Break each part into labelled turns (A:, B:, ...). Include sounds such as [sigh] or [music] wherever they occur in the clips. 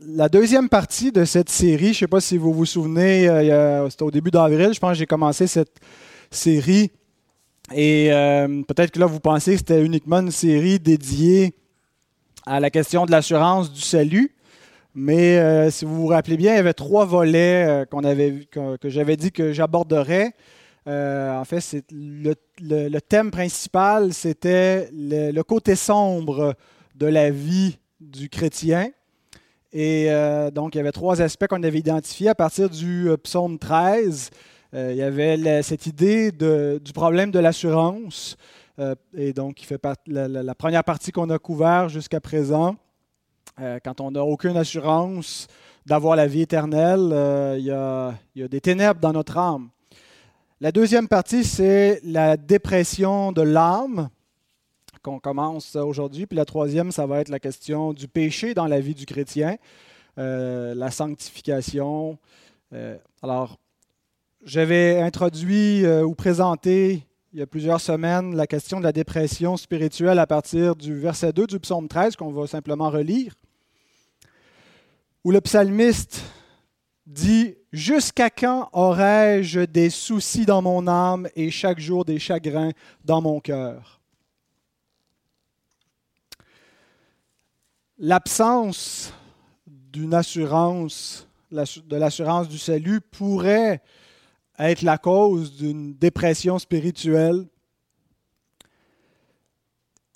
A: la deuxième partie de cette série, je ne sais pas si vous vous souvenez, euh, c'était au début d'avril, je pense que j'ai commencé cette série. Et euh, peut-être que là, vous pensez que c'était uniquement une série dédiée à la question de l'assurance du salut. Mais euh, si vous vous rappelez bien, il y avait trois volets avait, que, j'avais dit que j'aborderais. en fait, le, thème principal, c'était le, côté sombre de la vie du chrétien. Et euh, donc, il y avait trois aspects qu'on avait identifiés à partir du euh, psaume 13. Euh, il y avait cette idée du problème de l'assurance. et donc, il fait la, la, première partie qu'on a couvert jusqu'à présent. quand on n'a aucune assurance d'avoir la vie éternelle, il y a des ténèbres dans notre âme. La deuxième partie, c'est la dépression de l'âme qu'on commence aujourd'hui. Puis la troisième, ça va être la question du péché dans la vie du chrétien, euh, la sanctification. Euh, alors, j'avais introduit euh, ou présenté il y a plusieurs semaines la question de la dépression spirituelle à partir du verset 2 du psaume 13 qu'on va simplement relire, où le psalmiste dit Jusqu'à quand aurais-je des soucis dans mon âme et chaque jour des chagrins dans mon cœur? L'absence d'une assurance, de l'assurance du salut, pourrait être la cause d'une dépression spirituelle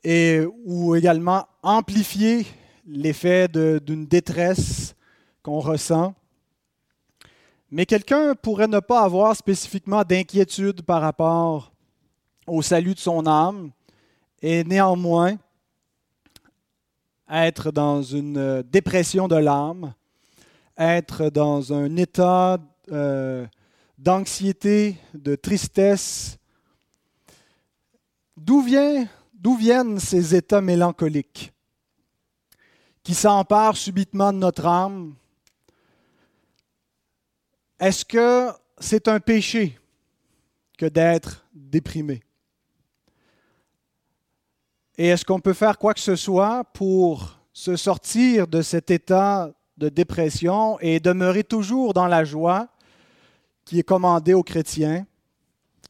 A: et ou également amplifier l'effet d'une détresse qu'on ressent. Mais quelqu'un pourrait ne pas avoir spécifiquement d'inquiétude par rapport au salut de son âme et néanmoins être dans une euh, dépression de l'âme, être dans un état euh, d'anxiété, de tristesse. D'où, viennent ces états mélancoliques qui s'emparent subitement de notre âme? Est-ce que c'est un péché que d'être déprimé? Et est-ce qu'on peut faire quoi que ce soit pour se sortir de cet état de dépression et demeurer toujours dans la joie qui est commandée aux chrétiens?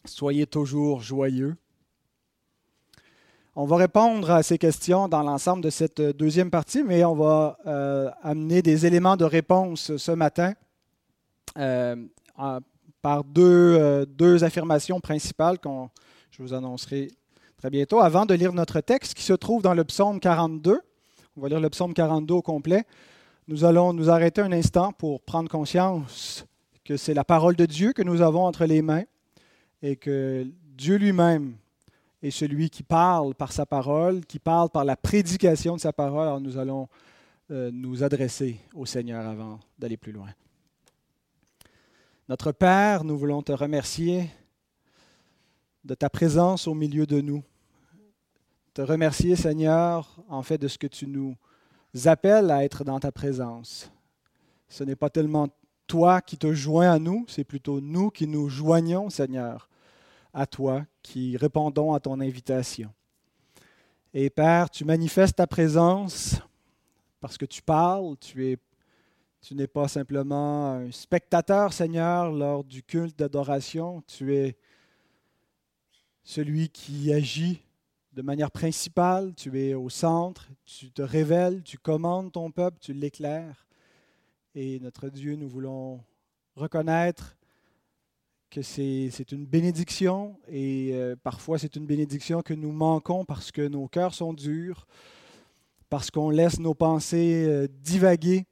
A: Soyez toujours joyeux. On va répondre à ces questions dans l'ensemble de cette deuxième partie, mais on va euh, amener des éléments de réponse ce matin euh, par deux, euh, deux, affirmations principales que je vous annoncerai très bientôt. Avant de lire notre texte qui se trouve dans le psaume 42, on va lire le psaume 42 au complet, nous allons nous arrêter un instant pour prendre conscience que c'est la parole de Dieu que nous avons entre les mains et que Dieu lui-même est celui qui parle par sa parole, qui parle par la prédication de sa parole. Alors nous allons euh, nous adresser au Seigneur avant d'aller plus loin. Notre Père, nous voulons te remercier de ta présence au milieu de nous te remercier, Seigneur, en fait, de ce que tu nous appelles à être dans ta présence. Ce n'est pas tellement toi qui te joins à nous, c'est plutôt nous qui nous joignons, Seigneur, à toi, qui répondons à ton invitation. Et Père, tu manifestes ta présence parce que tu parles, tu es tu n'es pas simplement un spectateur, Seigneur, lors du culte d'adoration, tu es celui qui agit de manière principale, tu es au centre, tu te révèles, tu commandes ton peuple, tu l'éclaires. Et notre Dieu, nous voulons reconnaître que c'est une bénédiction et euh, parfois c'est une bénédiction que nous manquons parce que nos cœurs sont durs, parce qu'on laisse nos pensées euh, divaguer.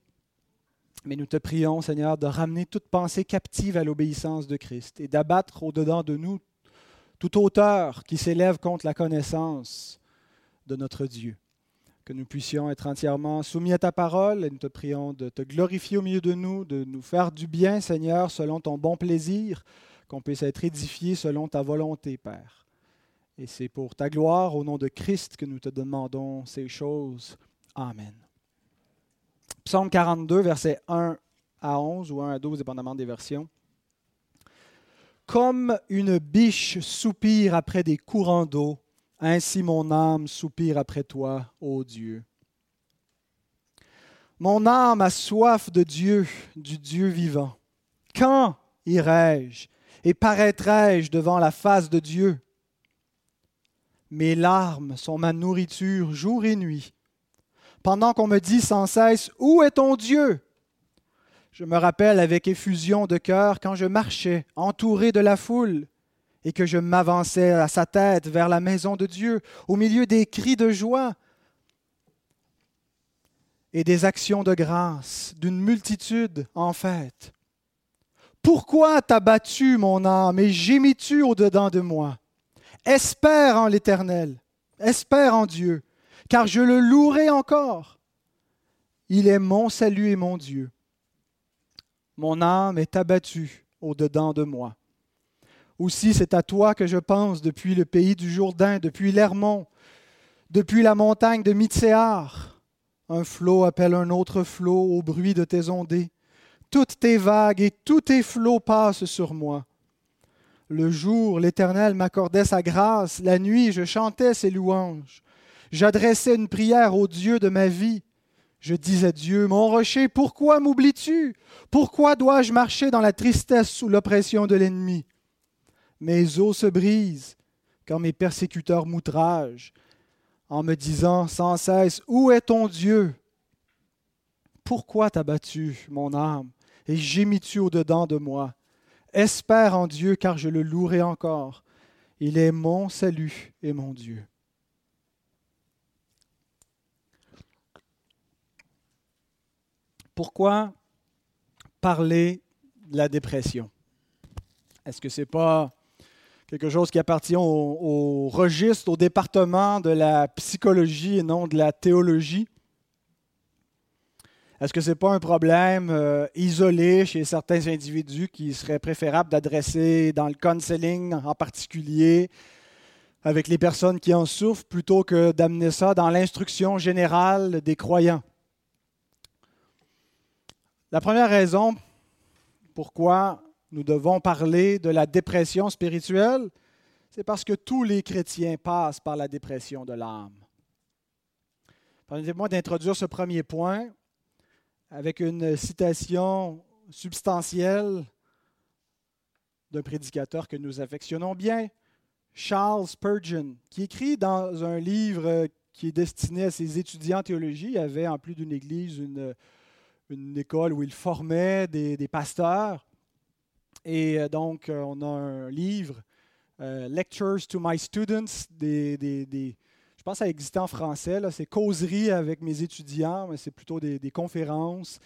A: Mais nous te prions, Seigneur, de ramener toute pensée captive à l'obéissance de Christ et d'abattre au-dedans de nous toute hauteur qui s'élève contre la connaissance de notre Dieu. Que nous puissions être entièrement soumis à ta parole et nous te prions de te glorifier au milieu de nous, de nous faire du bien, Seigneur, selon ton bon plaisir, qu'on puisse être édifiés selon ta volonté, Père. Et c'est pour ta gloire, au nom de Christ, que nous te demandons ces choses. Amen. Psaume 42, versets 1 à 11 ou 1 à 12, dépendamment des versions. Comme une biche soupire après des courants d'eau, ainsi mon âme soupire après toi, ô Dieu. Mon âme a soif de Dieu, du Dieu vivant. Quand irai-je et paraîtrai-je devant la face de Dieu? Mes larmes sont ma nourriture jour et nuit. Pendant qu'on me dit sans cesse, Où est ton Dieu? Je me rappelle avec effusion de cœur quand je marchais, entouré de la foule, et que je m'avançais à sa tête vers la maison de Dieu, au milieu des cris de joie et des actions de grâce d'une multitude en fête. Pourquoi t'as battu mon âme et gémis-tu au-dedans de moi? Espère en l'Éternel, espère en Dieu, car je le louerai encore. Il est mon salut et mon Dieu. Mon âme est abattue au-dedans de moi. Aussi c'est à toi que je pense depuis le pays du Jourdain, depuis l'Hermont, depuis la montagne de Mitséar un flot appelle un autre flot au bruit de tes ondées. Toutes tes vagues et tous tes flots passent sur moi. Le jour, l'Éternel m'accordait sa grâce, la nuit, je chantais ses louanges. J'adressais une prière au Dieu de ma vie. Je disais Dieu, mon rocher, pourquoi m'oublies-tu? Pourquoi dois-je marcher dans la tristesse sous l'oppression de l'ennemi? Mes os se brisent quand mes persécuteurs m'outragent en me disant sans cesse, Où est ton Dieu? Pourquoi t'as mon âme, et gémis-tu au-dedans de moi? Espère en Dieu, car je le louerai encore. Il est mon salut et mon Dieu. Pourquoi parler de la dépression? Est-ce que ce n'est pas quelque chose qui appartient au, registre, au département de la psychologie et non de la théologie? Est-ce que ce n'est pas un problème euh, isolé chez certains individus qui serait préférable d'adresser dans le counseling en particulier avec les personnes qui en souffrent plutôt que d'amener ça dans l'instruction générale des croyants? La première raison pourquoi nous devons parler de la dépression spirituelle, c'est parce que tous les chrétiens passent par la dépression de l'âme. Permettez-moi d'introduire ce premier point avec une citation substantielle d'un prédicateur que nous affectionnons bien, Charles Spurgeon, qui écrit dans un livre qui est destiné à ses étudiants en théologie. Il avait en plus d'une église une, une école où il formait des, des pasteurs. Et euh, donc, euh, on a un livre, euh, Lectures to My Students, des, je pense que ça en français, c'est causerie avec mes étudiants, mais c'est plutôt des, conférences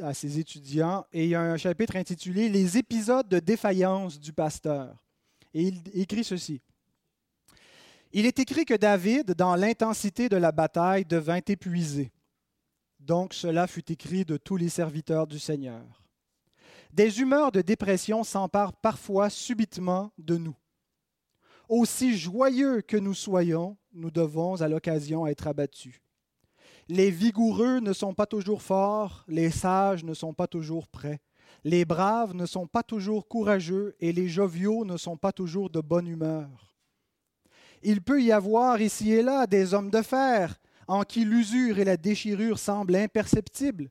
A: à ces étudiants. Et il y a un chapitre intitulé Les épisodes de défaillance du pasteur. Et il écrit ceci. Il est écrit que David, dans l'intensité de la bataille, devint épuisé. Donc cela fut écrit de tous les serviteurs du Seigneur. Des humeurs de dépression s'emparent parfois subitement de nous. Aussi joyeux que nous soyons, nous devons à l'occasion être abattus. Les vigoureux ne sont pas toujours forts, les sages ne sont pas toujours prêts, les braves ne sont pas toujours courageux et les joviaux ne sont pas toujours de bonne humeur. Il peut y avoir ici et là des hommes de fer en qui l'usure et la déchirure semblent imperceptibles,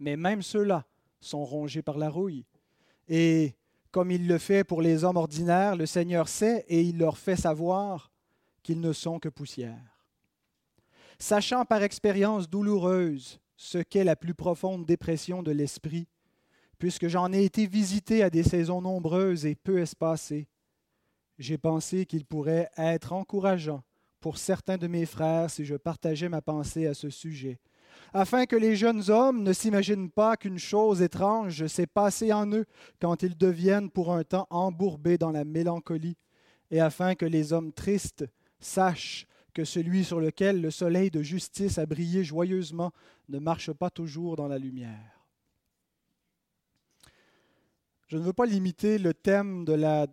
A: mais même ceux-là sont rongés par la rouille. Et comme il le fait pour les hommes ordinaires, le Seigneur sait et il leur fait savoir qu'ils ne sont que poussière. Sachant par expérience douloureuse ce qu'est la plus profonde dépression de l'esprit, puisque j'en ai été visité à des saisons nombreuses et peu espacées, j'ai pensé qu'il pourrait être encourageant pour certains de mes frères si je partageais ma pensée à ce sujet afin que les jeunes hommes ne s'imaginent pas qu'une chose étrange s'est passée en eux quand ils deviennent pour un temps embourbés dans la mélancolie, et afin que les hommes tristes sachent que celui sur lequel le soleil de justice a brillé joyeusement ne marche pas toujours dans la lumière. Je ne veux pas limiter le thème de la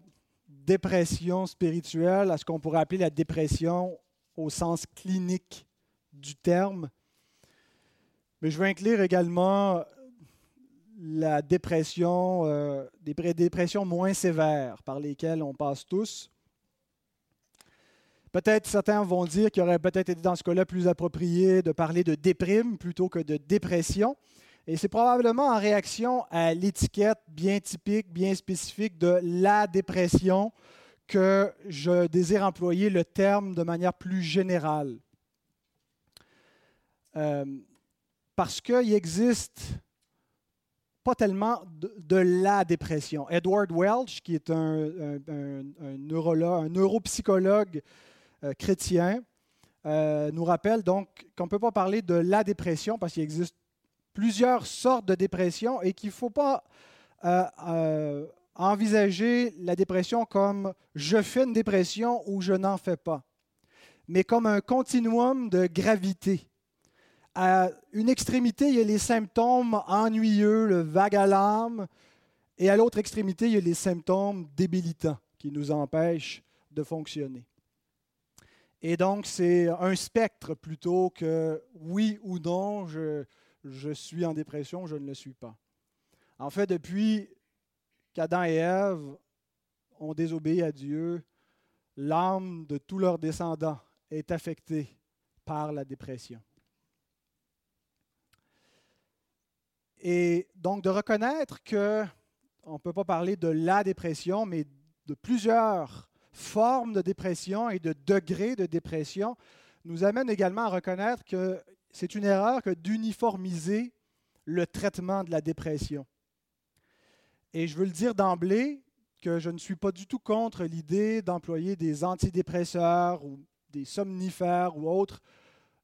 A: dépression spirituelle à ce qu'on pourrait appeler la dépression au sens clinique du terme, mais je veux inclure également la dépression, euh, des dépressions moins sévères par lesquelles on passe tous. Peut-être certains vont dire qu'il aurait peut-être été dans ce cas-là plus approprié de parler de déprime plutôt que de dépression. Et c'est probablement en réaction à l'étiquette bien typique, bien spécifique de la dépression que je désire employer le terme de manière plus générale. Euh, parce qu'il existe pas tellement de, la dépression. Edward Welch, qui est un, un, neuropsychologue euh, chrétien, euh, nous rappelle donc qu'on ne peut pas parler de la dépression parce qu'il existe plusieurs sortes de dépression et qu'il ne faut pas euh, envisager la dépression comme je fais une dépression ou je n'en fais pas, mais comme un continuum de gravité. À une extrémité, il y a les symptômes ennuyeux, le vague à l'âme, et à l'autre extrémité, il y a les symptômes débilitants qui nous empêchent de fonctionner. Et donc, c'est un spectre plutôt que oui ou non, je, je suis en dépression, je ne le suis pas. En fait, depuis qu'Adam et Ève ont désobéi à Dieu, l'âme de tous leurs descendants est affectée par la dépression. Et donc de reconnaître que on ne peut pas parler de la dépression, mais de plusieurs formes de dépression et de degrés de dépression, nous amène également à reconnaître que c'est une erreur que d'uniformiser le traitement de la dépression. Et je veux le dire d'emblée que je ne suis pas du tout contre l'idée d'employer des antidépresseurs ou des somnifères ou autres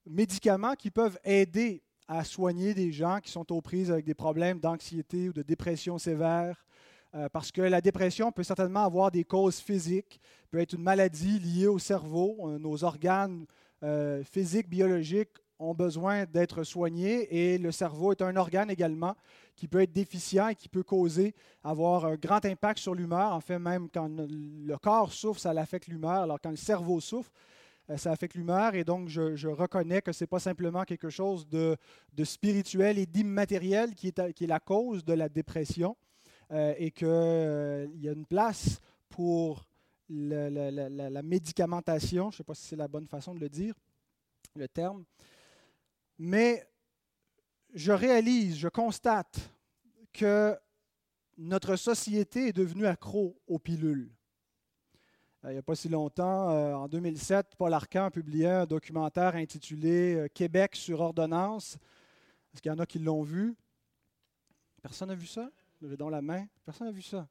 A: médicaments qui peuvent aider à soigner des gens qui sont aux prises avec des problèmes d'anxiété ou de dépression sévère. Euh, parce que la dépression peut certainement avoir des causes physiques, peut être une maladie liée au cerveau. Euh, nos organes euh, physiques, biologiques ont besoin d'être soignés et le cerveau est un organe également qui peut être déficient et qui peut causer, avoir un grand impact sur l'humeur. En fait, même quand le corps souffre, ça affecte l'humeur, alors quand le cerveau souffre, euh, ça affecte l'humeur. Et donc je, reconnais que ce n'est pas simplement quelque chose de, spirituel et d'immatériel qui est, qui est la cause de la dépression euh, et qu'il euh, y a une place pour la médicamentation, je ne sais pas si c'est la bonne façon de le dire, le terme, mais je réalise, je constate que notre société est devenue accro aux pilules. Euh, il n'y a pas si longtemps, euh, en 2007, Paul Arcan a publié un documentaire intitulé euh, Québec sur ordonnance. Est-ce qu'il y en a qui l'ont vu? Personne n'a vu ça? Levez dans la main. Personne n'a vu ça.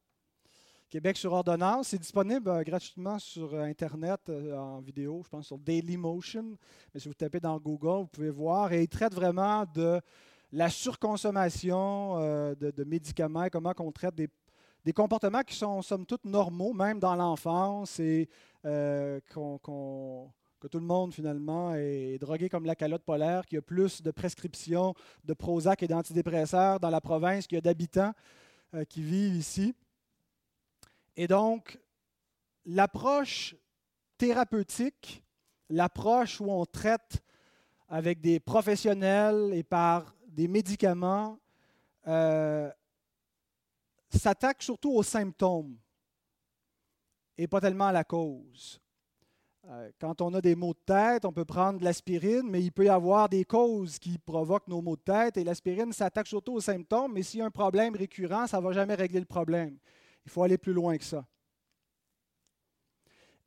A: Québec sur ordonnance, c'est disponible gratuitement sur Internet en vidéo, je pense sur Dailymotion. Mais si vous tapez dans Google, vous pouvez voir. Et il traite vraiment de la surconsommation de, de médicaments, comment on traite des comportements qui sont somme toute normaux, même dans l'enfance, et euh, que tout le monde finalement est drogué comme la calotte polaire, qu'il y a plus de prescriptions de Prozac et d'antidépresseurs dans la province qu'il y a d'habitants euh, qui vivent ici. Et donc, l'approche thérapeutique, l'approche où on traite avec des professionnels et par des médicaments, euh, s'attaque surtout aux symptômes et pas tellement à la cause. Euh, quand on a des maux de tête, on peut prendre de l'aspirine, mais il peut y avoir des causes qui provoquent nos maux de tête et l'aspirine s'attaque surtout aux symptômes, mais s'il y a un problème récurrent, ça ne va jamais régler le problème. Il faut aller plus loin que ça.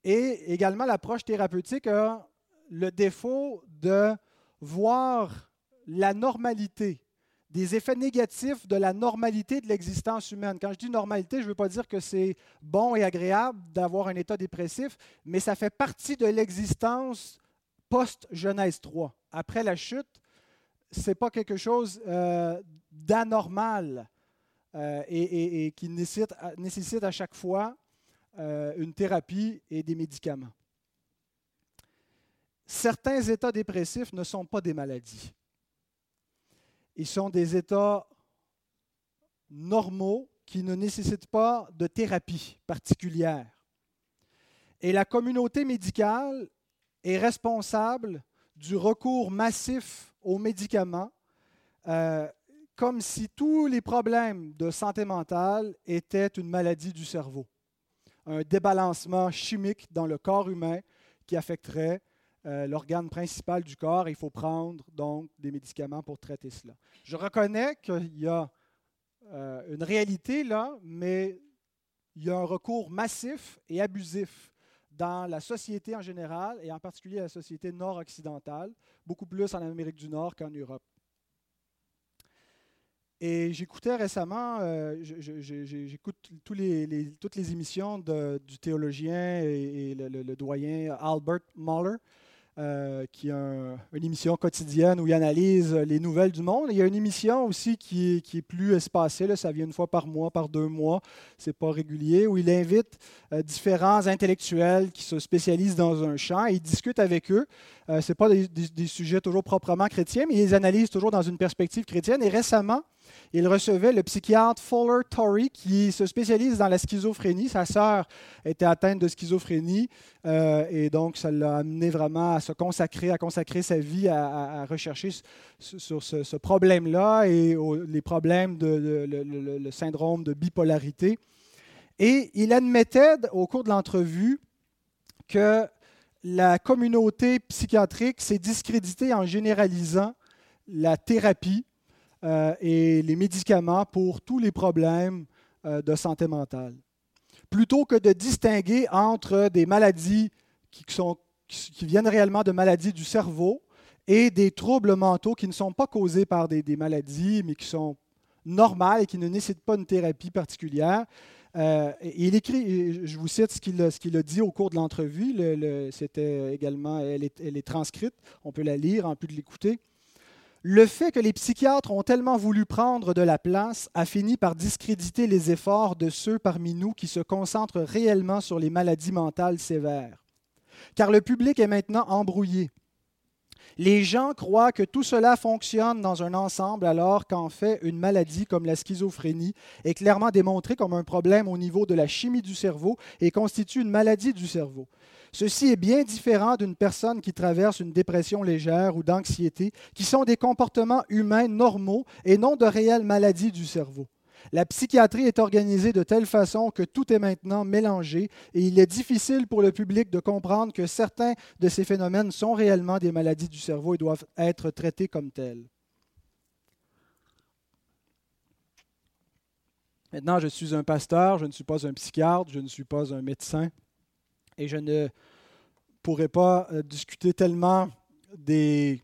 A: Et également, l'approche thérapeutique a le défaut de voir la normalité des effets négatifs de la normalité de l'existence humaine. Quand je dis normalité, je ne veux pas dire que c'est bon et agréable d'avoir un état dépressif, mais ça fait partie de l'existence post-Genèse 3. Après la chute, ce n'est pas quelque chose euh, d'anormal euh, et, qui nécessite, à chaque fois euh, une thérapie et des médicaments. Certains états dépressifs ne sont pas des maladies. Ils sont des états normaux qui ne nécessitent pas de thérapie particulière. Et la communauté médicale est responsable du recours massif aux médicaments, euh, comme si tous les problèmes de santé mentale étaient une maladie du cerveau, un débalancement chimique dans le corps humain qui affecterait euh, l'organe principal du corps. il faut prendre donc des médicaments pour traiter cela. Je reconnais qu'il y a euh, une réalité là, mais il y a un recours massif et abusif dans la société en général et en particulier la société nord-occidentale, beaucoup plus en Amérique du Nord qu'en Europe. Et j'écoutais récemment, euh, j'écoute toutes les émissions du théologien et, le, doyen Albert Mahler, euh, qui a une émission quotidienne où il analyse les nouvelles du monde. il y a une émission aussi qui est, plus espacée, là, ça vient une fois par mois, par deux mois, c'est pas régulier, où il invite euh, différents intellectuels qui se spécialisent dans un champ et il discute avec eux. Ce pas des, des, sujets toujours proprement chrétiens, mais ils les analysent toujours dans une perspective chrétienne. Et récemment, il recevait le psychiatre Fuller Torrey qui se spécialise dans la schizophrénie. Sa sœur était atteinte de schizophrénie euh, et donc ça l'a amené vraiment à se consacrer, à consacrer sa vie à, rechercher sur ce, problème-là et les problèmes de, le, syndrome de bipolarité. Et il admettait au cours de l'entrevue que la communauté psychiatrique s'est discréditée en généralisant la thérapie euh, et les médicaments pour tous les problèmes euh, de santé mentale. Plutôt que de distinguer entre des maladies qui, sont, qui viennent réellement de maladies du cerveau et des troubles mentaux qui ne sont pas causés par des, maladies, mais qui sont normales et qui ne nécessitent pas une thérapie particulière. Euh, il écrit, je vous cite ce qu'il a, dit au cours de l'entrevue, c'était également, elle est, elle est, transcrite, on peut la lire en plus de l'écouter. Le fait que les psychiatres ont tellement voulu prendre de la place a fini par discréditer les efforts de ceux parmi nous qui se concentrent réellement sur les maladies mentales sévères. Car le public est maintenant embrouillé. Les gens croient que tout cela fonctionne dans un ensemble alors qu'en fait, une maladie comme la schizophrénie est clairement démontrée comme un problème au niveau de la chimie du cerveau et constitue une maladie du cerveau. Ceci est bien différent d'une personne qui traverse une dépression légère ou d'anxiété, qui sont des comportements humains normaux et non de réelles maladies du cerveau. La psychiatrie est organisée de telle façon que tout est maintenant mélangé et il est difficile pour le public de comprendre que certains de ces phénomènes sont réellement des maladies du cerveau et doivent être traités comme tels. Maintenant, je suis un pasteur, je ne suis pas un psychiatre, je ne suis pas un médecin et je ne pourrais pas euh, discuter tellement des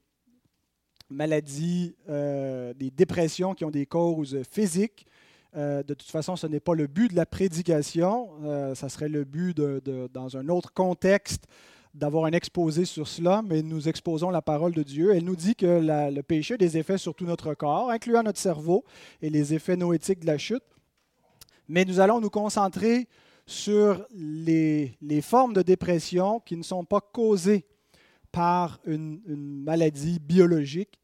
A: maladies, euh, des dépressions qui ont des causes physiques. Euh, de toute façon, ce n'est pas le but de la prédication. ça serait le but, dans un autre contexte, d'avoir un exposé sur cela, mais nous exposons la parole de Dieu. Elle nous dit que le péché a des effets sur tout notre corps, incluant notre cerveau et les effets noétiques de la chute. Mais nous allons nous concentrer sur les, formes de dépression qui ne sont pas causées par une, maladie biologique.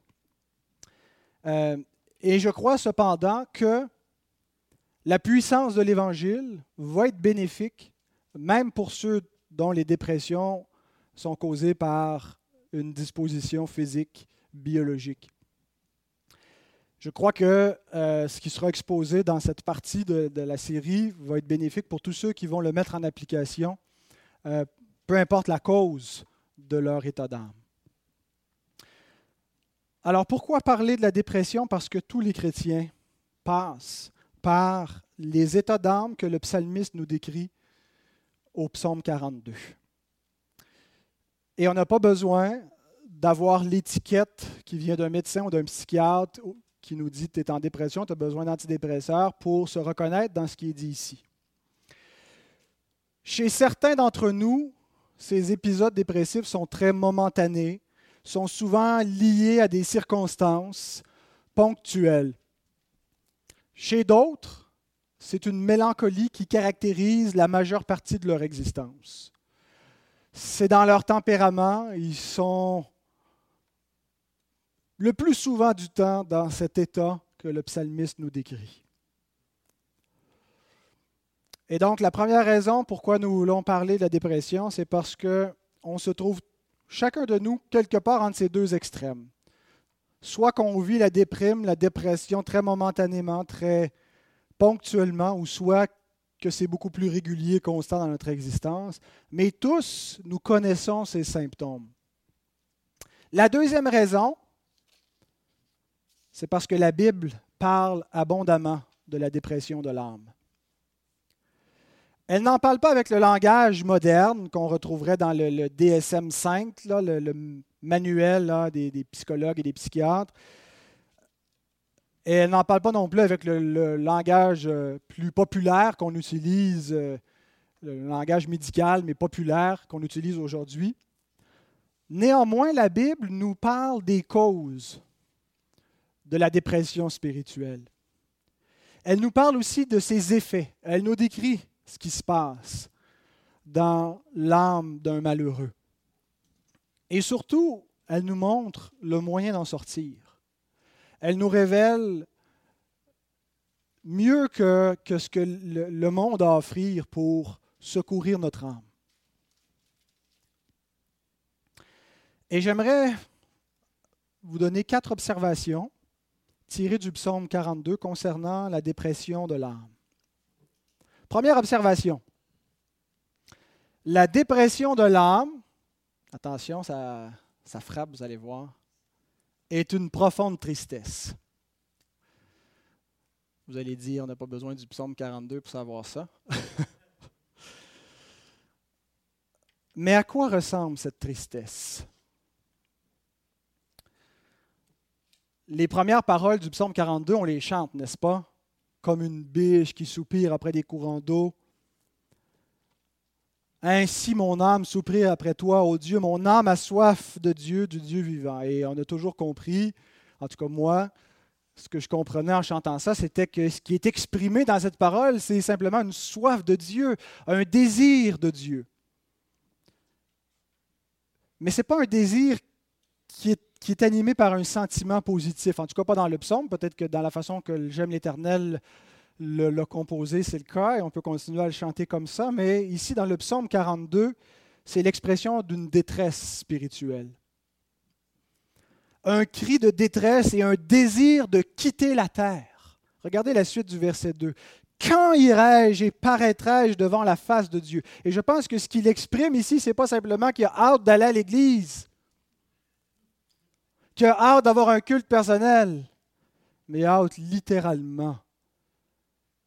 A: Euh, et je crois cependant que la puissance de l'Évangile va être bénéfique, même pour ceux dont les dépressions sont causées par une disposition physique biologique. Je crois que euh, ce qui sera exposé dans cette partie de, la série va être bénéfique pour tous ceux qui vont le mettre en application, euh, peu importe la cause de leur état d'âme. Alors pourquoi parler de la dépression? Parce que tous les chrétiens passent par les états d'âme que le psalmiste nous décrit au psaume 42. Et on n'a pas besoin d'avoir l'étiquette qui vient d'un médecin ou d'un psychiatre qui nous dit tu es en dépression, tu as besoin d'antidépresseurs pour se reconnaître dans ce qui est dit ici. Chez certains d'entre nous, ces épisodes dépressifs sont très momentanés, sont souvent liés à des circonstances ponctuelles. Chez d'autres, c'est une mélancolie qui caractérise la majeure partie de leur existence. C'est dans leur tempérament, ils sont le plus souvent du temps dans cet état que le psalmiste nous décrit. Et donc, la première raison pourquoi nous voulons parler de la dépression, c'est parce qu'on se trouve, chacun de nous, quelque part entre ces deux extrêmes. Soit qu'on vit la déprime, la dépression très momentanément, très ponctuellement, ou soit que c'est beaucoup plus régulier, constant dans notre existence, mais tous, nous connaissons ces symptômes. La deuxième raison, c'est parce que la Bible parle abondamment de la dépression de l'âme. Elle n'en parle pas avec le langage moderne qu'on retrouverait dans le, DSM-5, le, manuel des, psychologues et des psychiatres. Et elle n'en parle pas non plus avec le, langage euh, plus populaire qu'on utilise, euh, le langage médical, mais populaire qu'on utilise aujourd'hui. Néanmoins, la Bible nous parle des causes de la dépression spirituelle. Elle nous parle aussi de ses effets. Elle nous décrit ce qui se passe dans l'âme d'un malheureux. Et surtout, elle nous montre le moyen d'en sortir elle nous révèle mieux que, ce que le, monde a à offrir pour secourir notre âme. Et j'aimerais vous donner quatre observations tirées du psaume 42 concernant la dépression de l'âme. Première observation. La dépression de l'âme, attention, ça, frappe, vous allez voir, est une profonde tristesse. Vous allez dire, on n'a pas besoin du psaume 42 pour savoir ça. [laughs] Mais à quoi ressemble cette tristesse? Les premières paroles du psaume 42, on les chante, n'est-ce pas? Comme une biche qui soupire après des courants d'eau. Ainsi mon âme soupire après toi, ô Dieu, mon âme a soif de Dieu, du Dieu vivant. Et on a toujours compris, en tout cas moi, ce que je comprenais en chantant ça, c'était que ce qui est exprimé dans cette parole, c'est simplement une soif de Dieu, un désir de Dieu. Mais ce n'est pas un désir qui est, animé par un sentiment positif, en tout cas pas dans le psaume, peut-être que dans la façon que j'aime l'Éternel, le, composer, c'est le cas, et on peut continuer à le chanter comme ça, mais ici, dans le psaume 42, c'est l'expression d'une détresse spirituelle. Un cri de détresse et un désir de quitter la terre. Regardez la suite du verset 2. Quand irai-je et paraîtrai-je devant la face de Dieu? Et je pense que ce qu'il exprime ici, ce n'est pas simplement qu'il a hâte d'aller à l'église, qu'il a hâte d'avoir un culte personnel, mais hâte littéralement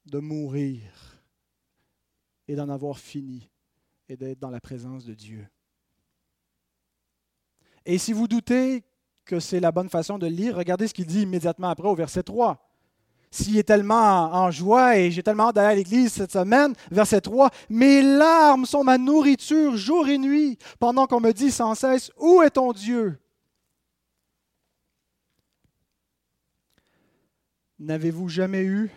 A: de mourir et d'en avoir fini et d'être dans la présence de Dieu. Et si vous doutez que c'est la bonne façon de lire, regardez ce qu'il dit immédiatement après au verset 3. S'il est tellement en joie et j'ai tellement hâte d'aller à l'église cette semaine, verset 3, mes larmes sont ma nourriture jour et nuit, pendant qu'on me dit sans cesse, où est ton Dieu? N'avez-vous jamais eu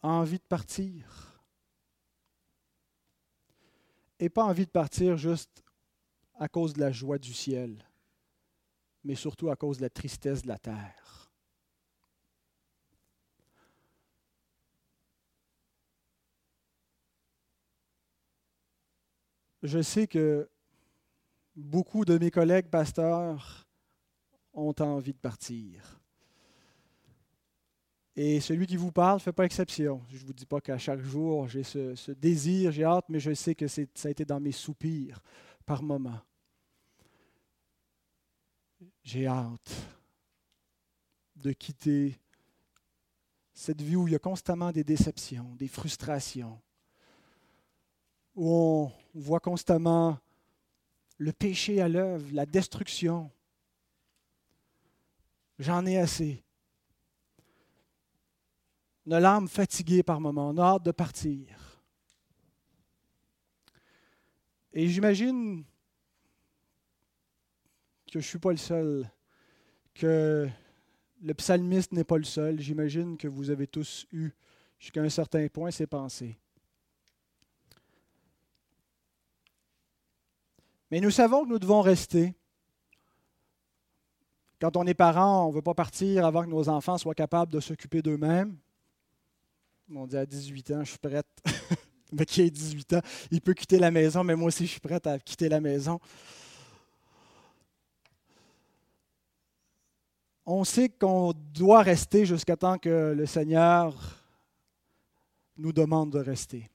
A: envie de partir? Et pas envie de partir juste à cause de la joie du ciel, mais surtout à cause de la tristesse de la terre. Je sais que beaucoup de mes collègues pasteurs ont envie de partir. Et celui qui vous parle ne fait pas exception. Je ne vous dis pas qu'à chaque jour, j'ai ce, désir, j'ai hâte, mais je sais que ça a été dans mes soupirs par moments. J'ai hâte de quitter cette vie où il y a constamment des déceptions, des frustrations, où on voit constamment le péché à l'œuvre, la destruction. J'en ai assez une l'âme fatiguée par moments, on a hâte de partir. Et j'imagine que je ne suis pas le seul, que le psalmiste n'est pas le seul. J'imagine que vous avez tous eu jusqu'à un certain point ces pensées. Mais nous savons que nous devons rester. Quand on est parent, on ne veut pas partir avant que nos enfants soient capables de s'occuper d'eux-mêmes m'ont dit à 18 ans, je suis prête. [laughs] mais qui a 18 ans, il peut quitter la maison, mais moi aussi, je suis prête à quitter la maison. On sait qu'on doit rester jusqu'à temps que le Seigneur nous demande de rester.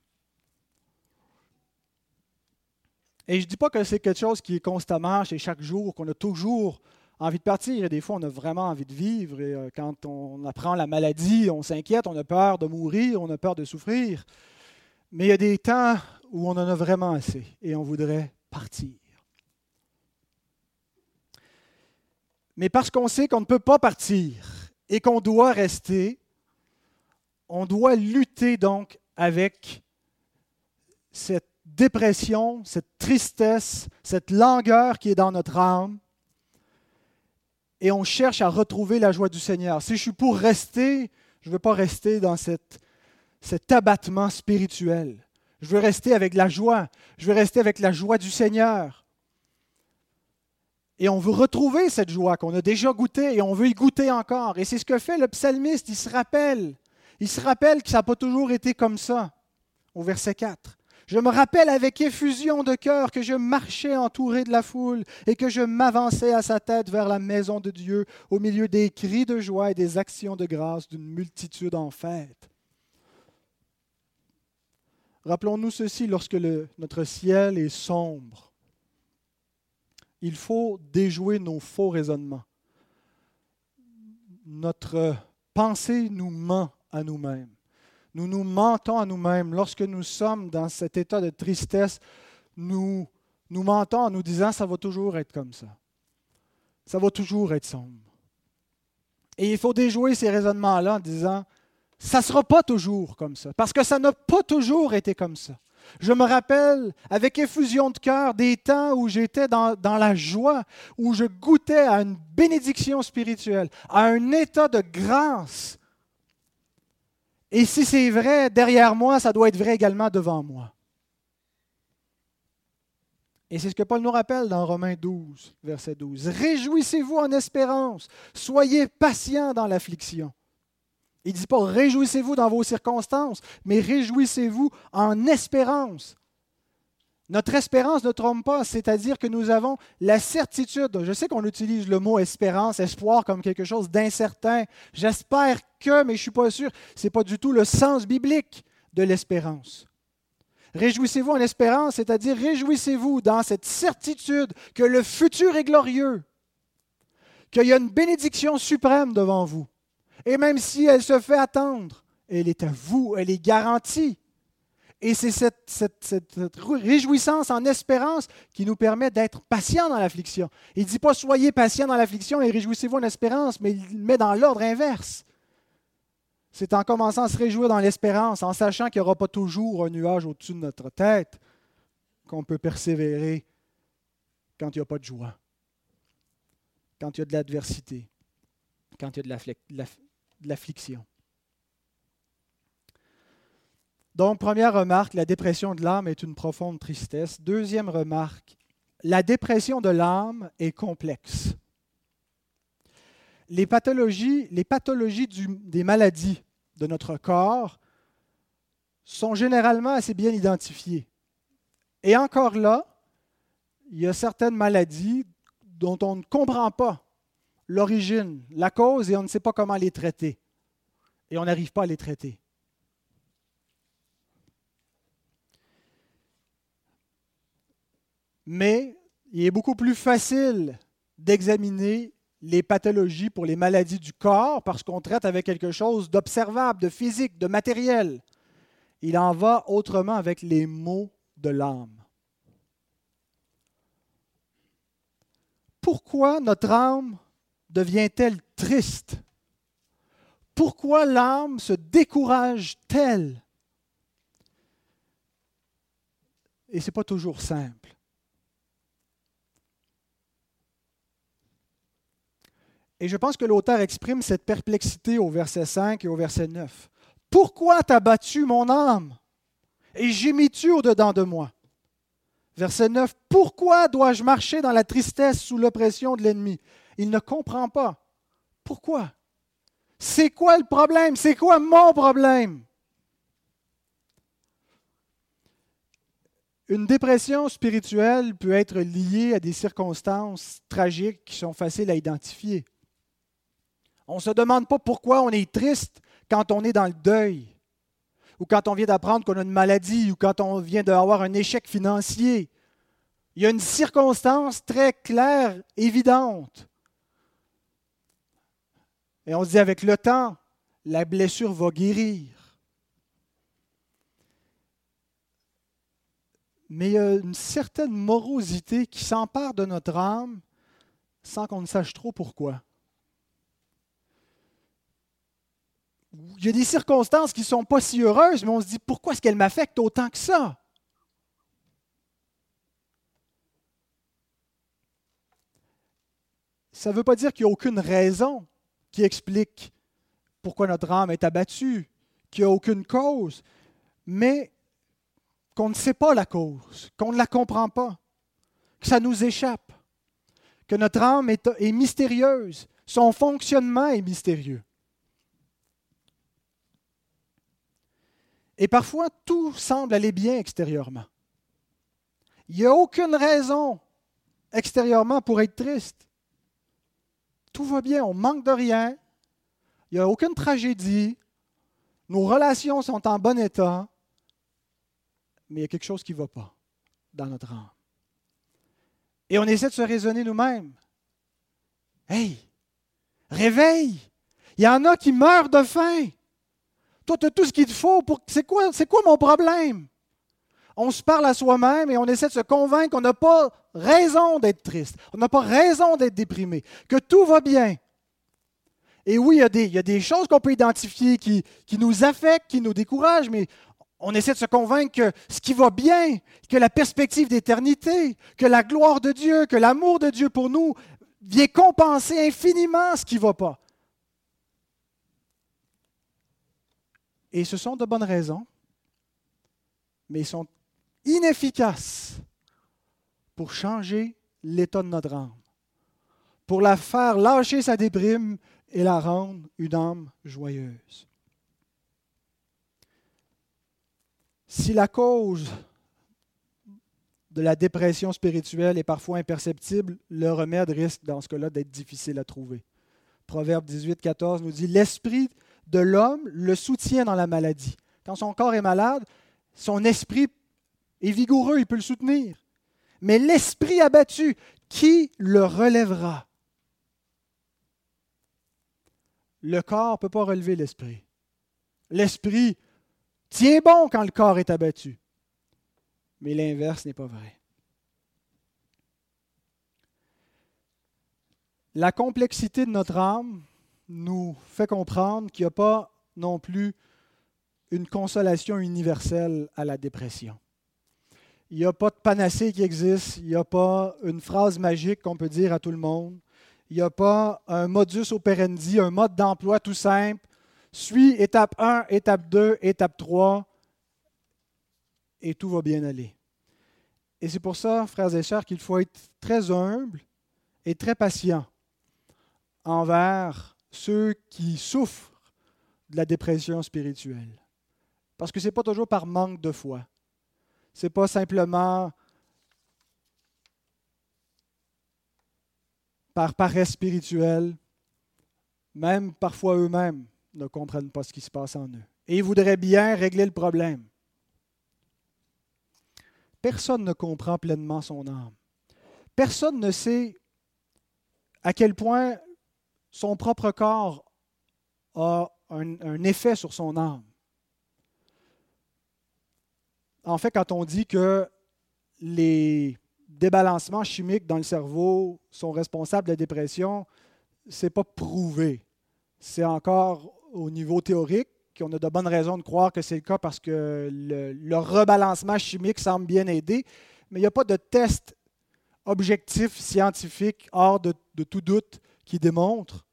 A: Et je ne dis pas que c'est quelque chose qui est constamment chez chaque jour, qu'on a toujours envie de partir. Et des fois, on a vraiment envie de vivre. Et euh, quand on apprend la maladie, on s'inquiète, on a peur de mourir, on a peur de souffrir. Mais il y a des temps où on en a vraiment assez et on voudrait partir. Mais parce qu'on sait qu'on ne peut pas partir et qu'on doit rester, on doit lutter donc avec cette dépression, cette tristesse, cette langueur qui est dans notre âme. Et on cherche à retrouver la joie du Seigneur. Si je suis pour rester, je ne veux pas rester dans cet abattement spirituel. Je veux rester avec la joie. Je veux rester avec la joie du Seigneur. Et on veut retrouver cette joie qu'on a déjà goûtée et on veut y goûter encore. Et c'est ce que fait le psalmiste. Il se rappelle. Il se rappelle que ça n'a pas toujours été comme ça. Au verset 4. Je me rappelle avec effusion de cœur que je marchais entouré de la foule et que je m'avançais à sa tête vers la maison de Dieu au milieu des cris de joie et des actions de grâce d'une multitude en fête. Rappelons-nous ceci lorsque notre ciel est sombre. Il faut déjouer nos faux raisonnements. Notre pensée nous ment à nous-mêmes. Nous nous mentons à nous-mêmes. Lorsque nous sommes dans cet état de tristesse, nous nous mentons en nous disant ça va toujours être comme ça. Ça va toujours être sombre. Et il faut déjouer ces raisonnements-là en disant ça ne sera pas toujours comme ça, parce que ça n'a pas toujours été comme ça. Je me rappelle avec effusion de cœur des temps où j'étais dans, dans, la joie, où je goûtais à une bénédiction spirituelle, à un état de grâce et si c'est vrai derrière moi, ça doit être vrai également devant moi. Et c'est ce que Paul nous rappelle dans Romains 12, verset 12. Réjouissez-vous en espérance, soyez patients dans l'affliction. Il ne dit pas réjouissez-vous dans vos circonstances, mais réjouissez-vous en espérance. Notre espérance ne trompe pas, c'est-à-dire que nous avons la certitude. Je sais qu'on utilise le mot espérance, espoir comme quelque chose d'incertain. J'espère que, mais je ne suis pas sûr. Ce n'est pas du tout le sens biblique de l'espérance. Réjouissez-vous en espérance, c'est-à-dire réjouissez-vous dans cette certitude que le futur est glorieux, qu'il y a une bénédiction suprême devant vous. Et même si elle se fait attendre, elle est à vous, elle est garantie. Et c'est cette, réjouissance en espérance qui nous permet d'être patients dans l'affliction. Il ne dit pas soyez patients dans l'affliction et réjouissez-vous en espérance, mais il met dans l'ordre inverse. C'est en commençant à se réjouir dans l'espérance, en sachant qu'il n'y aura pas toujours un nuage au-dessus de notre tête, qu'on peut persévérer quand il n'y a pas de joie, quand il y a de l'adversité, quand il y a de l'affliction. Donc, première remarque, la dépression de l'âme est une profonde tristesse. Deuxième remarque, la dépression de l'âme est complexe. Les pathologies, les pathologies des maladies de notre corps sont généralement assez bien identifiées. Et encore là, il y a certaines maladies dont on ne comprend pas l'origine, la cause, et on ne sait pas comment les traiter. Et on n'arrive pas à les traiter. Mais il est beaucoup plus facile d'examiner les pathologies pour les maladies du corps parce qu'on traite avec quelque chose d'observable, de physique, de matériel. Il en va autrement avec les maux de l'âme. Pourquoi notre âme devient-elle triste? Pourquoi l'âme se décourage-t-elle? Et ce n'est pas toujours simple. Et je pense que l'auteur exprime cette perplexité au verset 5 et au verset 9. Pourquoi t'as battu mon âme? Et gémis-tu au-dedans de moi? Verset 9. Pourquoi dois-je marcher dans la tristesse sous l'oppression de l'ennemi? Il ne comprend pas. Pourquoi? C'est quoi le problème? C'est quoi mon problème? Une dépression spirituelle peut être liée à des circonstances tragiques qui sont faciles à identifier. On ne se demande pas pourquoi on est triste quand on est dans le deuil, ou quand on vient d'apprendre qu'on a une maladie, ou quand on vient d'avoir un échec financier, Il y a une circonstance très claire, évidente. Et on se dit avec le temps, la blessure va guérir. Mais il y a une certaine morosité qui s'empare de notre âme sans qu'on ne sache trop pourquoi. Il y a des circonstances qui ne sont pas si heureuses, mais on se dit pourquoi est-ce qu'elles m'affectent autant que ça? Ça ne veut pas dire qu'il n'y a aucune raison qui explique pourquoi notre âme est abattue, qu'il n'y a aucune cause, mais qu'on ne sait pas la cause, qu'on ne la comprend pas, que ça nous échappe, que notre âme est, est mystérieuse, son fonctionnement est mystérieux. Et parfois, tout semble aller bien extérieurement. Il n'y a aucune raison extérieurement pour être triste. Tout va bien, on manque de rien, il n'y a aucune tragédie, nos relations sont en bon état, mais il y a quelque chose qui ne va pas dans notre âme. Et on essaie de se raisonner nous-mêmes. Hey, réveille! Il y en a qui meurent de faim. Toi, tu as tout ce qu'il te faut pour. C'est quoi, mon problème? On se parle à soi-même et on essaie de se convaincre qu'on n'a pas raison d'être triste, on n'a pas raison d'être déprimé, que tout va bien. Et oui, il y a des, choses qu'on peut identifier qui nous affectent, qui nous découragent, mais on essaie de se convaincre que ce qui va bien, que la perspective d'éternité, que la gloire de Dieu, que l'amour de Dieu pour nous vient compenser infiniment ce qui ne va pas. Et ce sont de bonnes raisons, mais ils sont inefficaces pour changer l'état de notre âme, pour la faire lâcher sa déprime et la rendre une âme joyeuse. Si la cause de la dépression spirituelle est parfois imperceptible, le remède risque dans ce cas-là d'être difficile à trouver. Proverbe 18, 14 nous dit L'esprit de l'homme le soutient dans la maladie. Quand son corps est malade, son esprit est vigoureux, il peut le soutenir. Mais l'esprit abattu, qui le relèvera? Le corps ne peut pas relever l'esprit. L'esprit tient bon quand le corps est abattu. Mais l'inverse n'est pas vrai. La complexité de notre âme nous fait comprendre qu'il n'y a pas non plus une consolation universelle à la dépression. Il n'y a pas de panacée qui existe, il n'y a pas une phrase magique qu'on peut dire à tout le monde, il n'y a pas un modus operandi, un mode d'emploi tout simple. Suis étape 1, étape 2, étape 3, et tout va bien aller. Et c'est pour ça, frères et sœurs, qu'il faut être très humble et très patient envers ceux qui souffrent de la dépression spirituelle. Parce que ce n'est pas toujours par manque de foi. Ce n'est pas simplement par paresse spirituelle. Même parfois eux-mêmes ne comprennent pas ce qui se passe en eux. Et ils voudraient bien régler le problème. Personne ne comprend pleinement son âme. Personne ne sait à quel point son propre corps a un, effet sur son âme. En fait, quand on dit que les débalancements chimiques dans le cerveau sont responsables de la dépression, ce n'est pas prouvé. C'est encore au niveau théorique qu'on a de bonnes raisons de croire que c'est le cas parce que le, rebalancement chimique semble bien aider, mais il n'y a pas de test objectif scientifique hors de tout doute qui démontre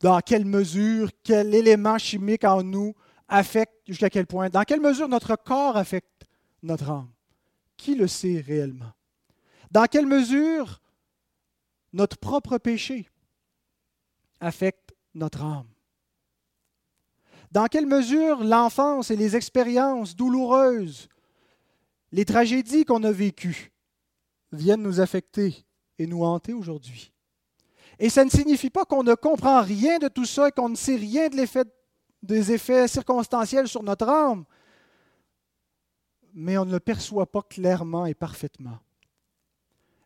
A: dans quelle mesure, quel élément chimique en nous affecte jusqu'à quel point, dans quelle mesure notre corps affecte notre âme. Qui le sait réellement? Dans quelle mesure notre propre péché affecte notre âme? Dans quelle mesure l'enfance et les expériences douloureuses, les tragédies qu'on a vécues viennent nous affecter et nous hanter aujourd'hui. Et ça ne signifie pas qu'on ne comprend rien de tout ça, qu'on ne sait rien des effets circonstanciels sur notre âme. mais on ne le perçoit pas clairement et parfaitement.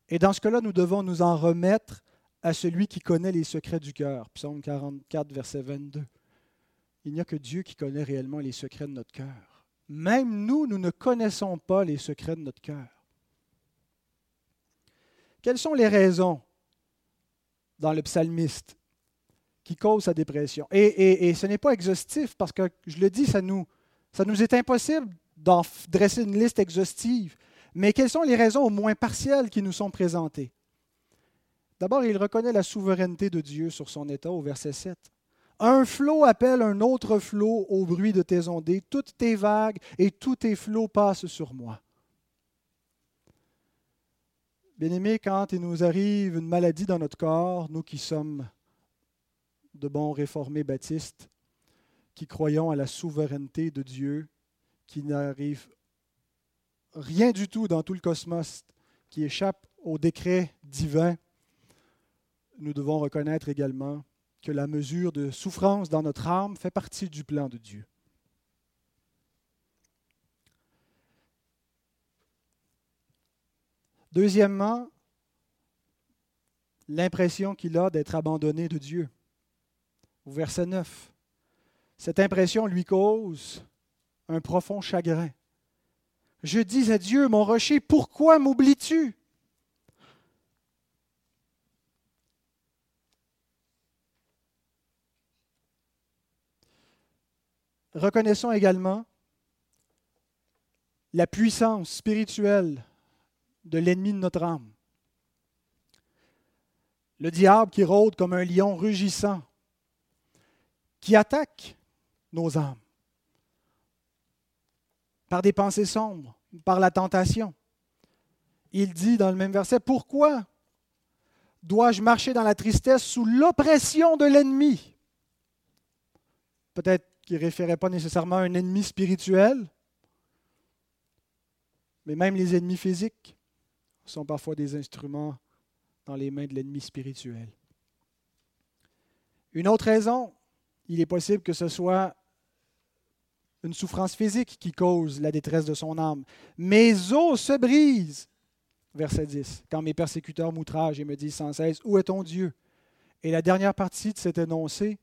A: Et dans ce cas-là, nous devons nous en remettre à celui qui connaît les secrets du cœur. Psaume 44, verset 22. Il n'y a que Dieu qui connaît réellement les secrets de notre cœur. Même nous, nous ne connaissons pas les secrets de notre cœur. Quelles sont les raisons dans le psalmiste qui causent sa dépression? Et, ce n'est pas exhaustif parce que, je le dis, ça nous, ça nous est impossible d'en dresser une liste exhaustive. Mais quelles sont les raisons au moins partielles qui nous sont présentées? D'abord, il reconnaît la souveraineté de Dieu sur son état au verset 7. Un flot appelle un autre flot au bruit de tes ondées, toutes tes vagues et tous tes flots passent sur moi. Bien-aimés, quand il nous arrive une maladie dans notre corps, nous qui sommes de bons réformés baptistes, qui croyons à la souveraineté de Dieu, qui n'arrive rien du tout dans tout le cosmos qui échappe au décret divin, nous devons reconnaître également que la mesure de souffrance dans notre âme fait partie du plan de Dieu. Deuxièmement, l'impression qu'il a d'être abandonné de Dieu. Au verset 9, cette impression lui cause un profond chagrin. Je dis à Dieu, mon rocher, pourquoi m'oublies-tu? Reconnaissons également la puissance spirituelle de l'ennemi de notre âme. Le diable qui rôde comme un lion rugissant, qui attaque nos âmes par des pensées sombres, par la tentation. Il dit dans le même verset, pourquoi dois-je marcher dans la tristesse sous l'oppression de l'ennemi? Peut-être qu'il ne référait pas nécessairement à un ennemi spirituel, mais même les ennemis physiques sont parfois des instruments dans les mains de l'ennemi spirituel. Une autre raison, il est possible que ce soit une souffrance physique qui cause la détresse de son âme. Mes os se brisent, verset 10, quand mes persécuteurs m'outragent et me disent sans cesse, Où est ton Dieu? Et la dernière partie de cet énoncé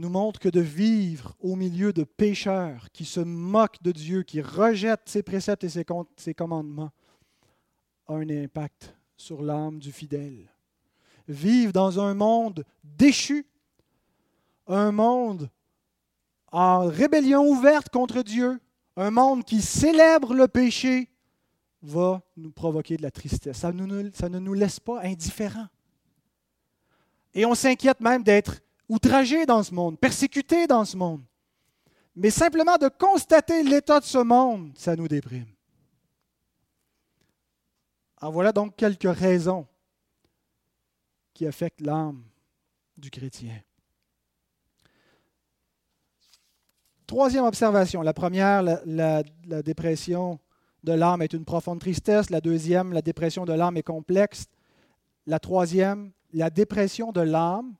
A: nous montre que de vivre au milieu de pécheurs qui se moquent de Dieu, qui rejettent ses préceptes et ses, commandements, a un impact sur l'âme du fidèle. Vivre dans un monde déchu, un monde en rébellion ouverte contre Dieu, un monde qui célèbre le péché, va nous provoquer de la tristesse. Ça, ça ne nous laisse pas indifférents. Et on s'inquiète même d'être outragé dans ce monde, persécuté dans ce monde. Mais simplement de constater l'état de ce monde, ça nous déprime. En voilà donc quelques raisons qui affectent l'âme du chrétien. Troisième observation. La première, la, dépression de l'âme est une profonde tristesse. La deuxième, la dépression de l'âme est complexe. La troisième, la dépression de l'âme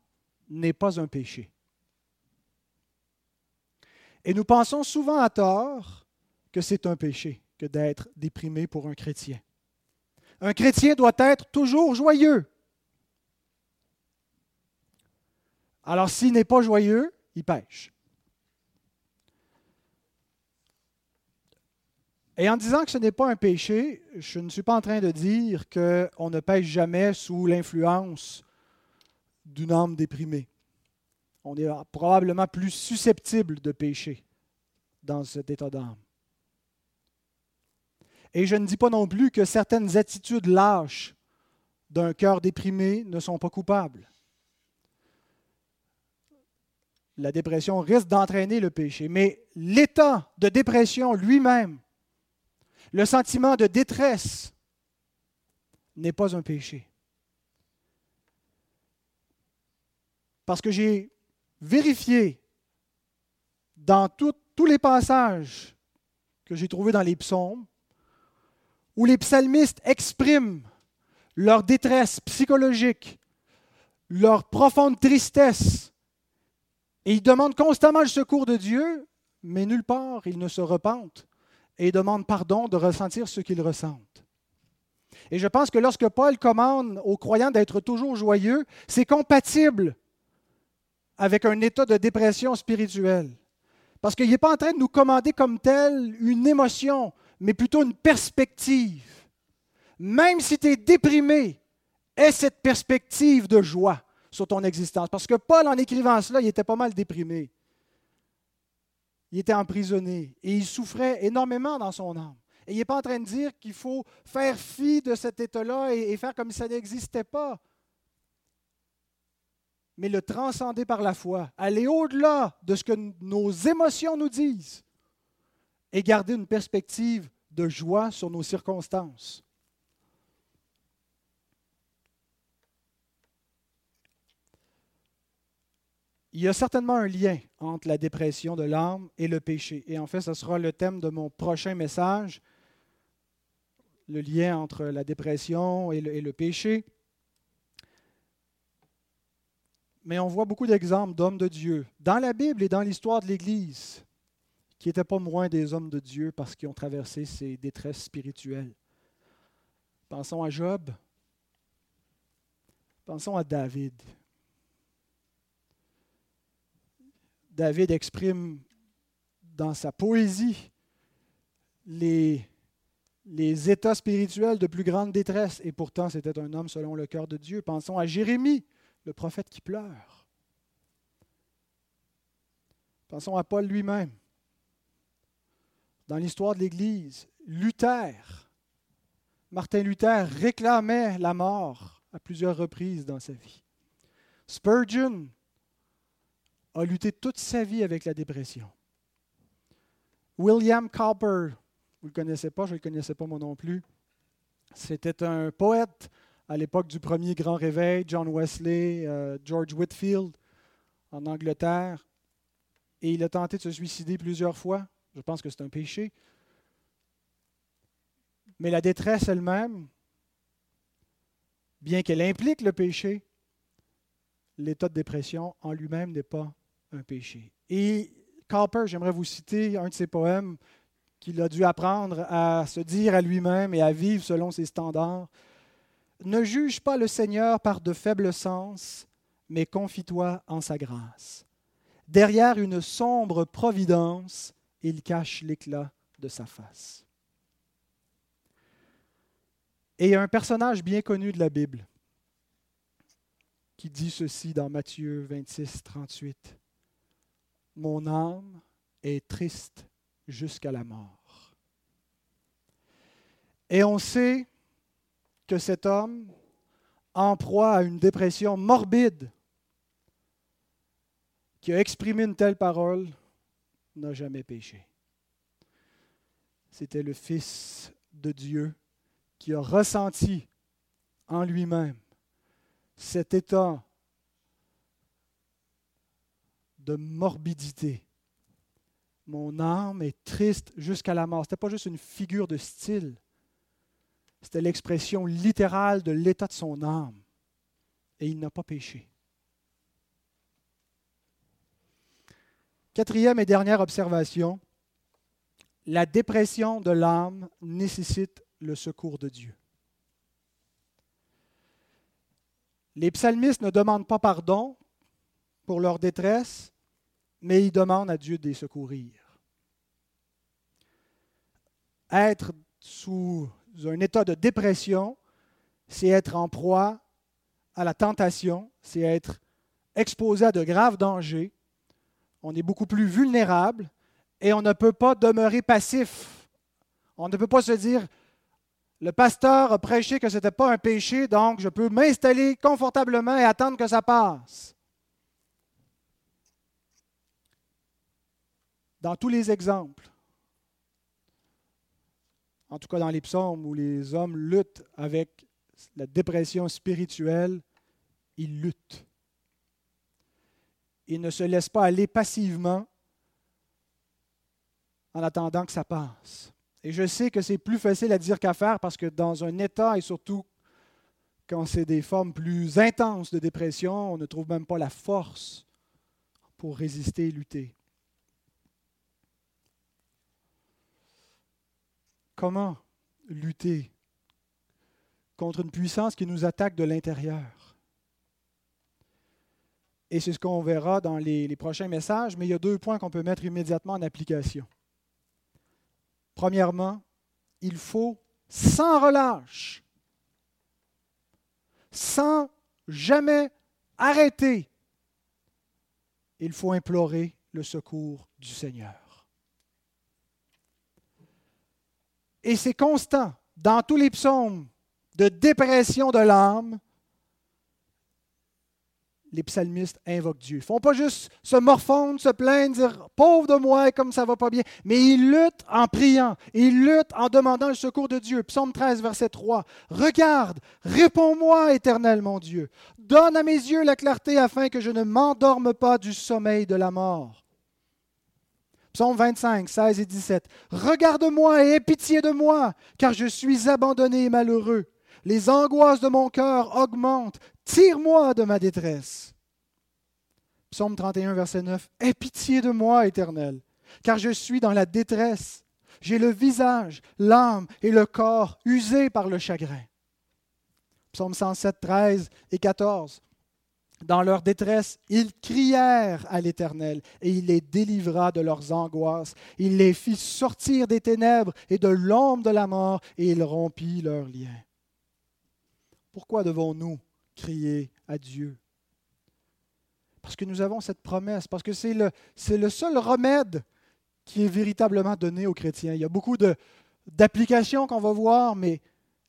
A: n'est pas un péché. Et nous pensons souvent à tort que c'est un péché que d'être déprimé pour un chrétien. Un chrétien doit être toujours joyeux. Alors s'il n'est pas joyeux, il pêche. Et en disant que ce n'est pas un péché, je ne suis pas en train de dire qu'on ne pêche jamais sous l'influence d'une âme déprimée. On est probablement plus susceptible de pécher dans cet état d'âme. Et je ne dis pas non plus que certaines attitudes lâches d'un cœur déprimé ne sont pas coupables. La dépression risque d'entraîner le péché, mais l'état de dépression lui-même le sentiment de détresse n'est pas un péché. Parce que j'ai vérifié dans tous les passages que j'ai trouvés dans les psaumes, où les psalmistes expriment leur détresse psychologique, leur profonde tristesse, et ils demandent constamment le secours de Dieu, mais nulle part ils ne se repentent et demandent pardon de ressentir ce qu'ils ressentent. Et je pense que lorsque Paul commande aux croyants d'être toujours joyeux, c'est compatible avec un état de dépression spirituelle. Parce qu'il n'est pas en train de nous commander comme tel une émotion, mais plutôt une perspective. Même si tu es déprimé, aie cette perspective de joie sur ton existence. Parce que Paul, en écrivant cela, il était pas mal déprimé. Il était emprisonné et il souffrait énormément dans son âme. Et il n'est pas en train de dire qu'il faut faire fi de cet état-là et, faire comme si ça n'existait pas. Mais le transcender par la foi, aller au-delà de ce que nos émotions nous disent et garder une perspective de joie sur nos circonstances. Il y a certainement un lien entre la dépression de l'âme et le péché. Et en fait, ce sera le thème de mon prochain message, le lien entre la dépression et le, péché. Mais on voit beaucoup d'exemples d'hommes de Dieu dans la Bible et dans l'histoire de l'Église qui n'étaient pas moins des hommes de Dieu parce qu'ils ont traversé ces détresses spirituelles. Pensons à Job. Pensons à David. David exprime dans sa poésie les états spirituels de plus grande détresse. Et pourtant, c'était un homme selon le cœur de Dieu. Pensons à Jérémie, le prophète qui pleure. Pensons à Paul lui-même. Dans l'histoire de l'Église, Luther, Martin Luther réclamait la mort à plusieurs reprises dans sa vie. Spurgeon a lutté toute sa vie avec la dépression. William Cowper, vous ne le connaissez pas, je ne le connaissais pas moi non plus. C'était un poète à l'époque du premier grand réveil, John Wesley, euh, George Whitfield, en Angleterre. Et il a tenté de se suicider plusieurs fois. Je pense que c'est un péché. Mais la détresse elle-même, bien qu'elle implique le péché, l'état de dépression en lui-même n'est pas un péché. Et Cowper, j'aimerais vous citer un de ses poèmes qu'il a dû apprendre à se dire à lui-même et à vivre selon ses standards. Ne juge pas le Seigneur par de faibles sens, mais confie-toi en sa grâce. Derrière une sombre providence, il cache l'éclat de sa face. Et il y a un personnage bien connu de la Bible qui dit ceci dans Matthieu 26, 38. Mon âme est triste jusqu'à la mort. Et on sait cet homme, en proie à une dépression morbide, qui a exprimé une telle parole, n'a jamais péché. C'était le Fils de Dieu qui a ressenti en lui-même cet état de morbidité mon âme est triste jusqu'à la mort. Ce n'était pas juste une figure de style. C'était l'expression littérale de l'état de son âme. Et il n'a pas péché. Quatrième et dernière observation, la dépression de l'âme nécessite le secours de Dieu. Les psalmistes ne demandent pas pardon pour leur détresse, mais ils demandent à Dieu de les secourir. Être sous un état de dépression, c'est être en proie à la tentation, c'est être exposé à de graves dangers. On est beaucoup plus vulnérable et on ne peut pas demeurer passif. On ne peut pas se dire, le pasteur a prêché que ce n'était pas un péché, donc je peux m'installer confortablement et attendre que ça passe. Dans tous les exemples, en tout cas dans les psaumes où les hommes luttent avec la dépression spirituelle, ils luttent. Ils ne se laissent pas aller passivement en attendant que ça passe. Et je sais que c'est plus facile à dire qu'à faire parce que dans un état, et surtout quand c'est des formes plus intenses de dépression, on ne trouve même pas la force pour résister et lutter. Comment lutter contre une puissance qui nous attaque de l'intérieur? Et c'est ce qu'on verra dans les, prochains messages, mais il y a deux points qu'on peut mettre immédiatement en application. Premièrement, il faut sans relâche, sans jamais arrêter, il faut implorer le secours du Seigneur. Et c'est constant dans tous les psaumes de dépression de l'âme, les psalmistes invoquent Dieu. Ils ne font pas juste se morfondre, se plaindre, dire pauvre de moi, comme ça va pas bien, mais ils luttent en priant, ils luttent en demandant le secours de Dieu. Psaume 13, verset 3. Regarde, réponds-moi, éternel mon Dieu. Donne à mes yeux la clarté afin que je ne m'endorme pas du sommeil de la mort. Psaume 25, 16 et 17. Regarde-moi et aie pitié de moi, car je suis abandonné et malheureux. Les angoisses de mon cœur augmentent. Tire-moi de ma détresse. Psaume 31, verset 9. Aie pitié de moi, Éternel, car je suis dans la détresse. J'ai le visage, l'âme et le corps usés par le chagrin. Psaume 107, 13 et 14. Dans leur détresse, ils crièrent à l'Éternel, et il les délivra de leurs angoisses. Il les fit sortir des ténèbres et de l'ombre de la mort, et il rompit leurs liens. Pourquoi devons-nous crier à Dieu? Parce que nous avons cette promesse, parce que c'est le, le seul remède qui est véritablement donné aux chrétiens. Il y a beaucoup d'applications qu'on va voir, mais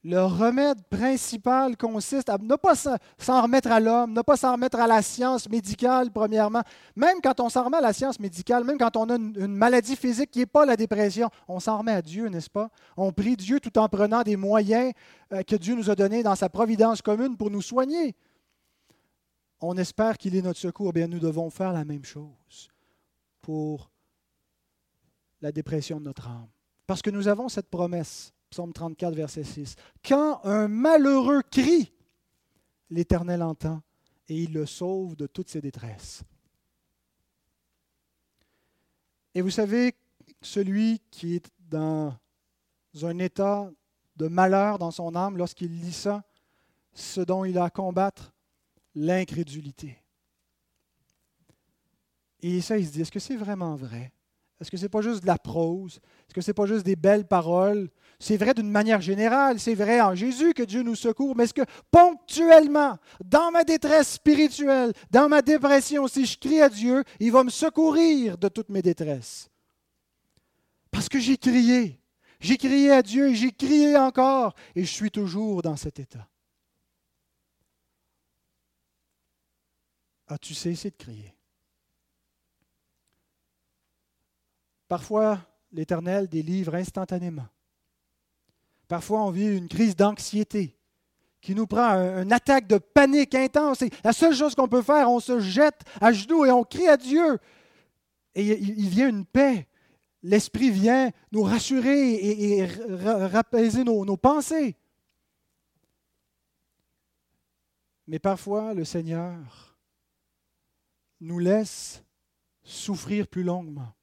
A: le remède principal consiste à ne pas s'en remettre à l'homme, ne pas s'en remettre à la science médicale, premièrement. Même quand on s'en remet à la science médicale, même quand on a une, maladie physique qui n'est pas la dépression, on s'en remet à Dieu, n'est-ce pas? On prie Dieu tout en prenant des moyens euh, que Dieu nous a donnés dans sa providence commune pour nous soigner. On espère qu'il est notre secours. Bien, nous devons faire la même chose pour la dépression de notre âme. Parce que nous avons cette promesse Psaume 34, verset 6. Quand un malheureux crie, l'Éternel entend et il le sauve de toutes ses détresses. Et vous savez, celui qui est dans un état de malheur dans son âme, lorsqu'il lit ça, ce dont il a à combattre, l'incrédulité. Et ça, il se dit, est-ce que c'est vraiment vrai? Est-ce que ce n'est pas juste de la prose? Est-ce que ce n'est pas juste des belles paroles? C'est vrai d'une manière générale, c'est vrai en Jésus que Dieu nous secourt, mais est-ce que ponctuellement, dans ma détresse spirituelle, dans ma dépression, si je crie à Dieu, il va me secourir de toutes mes détresses? Parce que j'ai crié. J'ai crié à Dieu j'ai crié encore et je suis toujours dans cet état. As-tu cessé de crier? Parfois, l'Éternel délivre instantanément. Parfois, on vit une crise d'anxiété qui nous prend une attaque de panique intense. Et la seule chose qu'on peut faire, on se jette à genoux et on crie à Dieu. Et il vient une paix. L'Esprit vient nous rassurer et, rapaiser nos, nos pensées. Mais parfois, le Seigneur nous laisse souffrir plus longuement.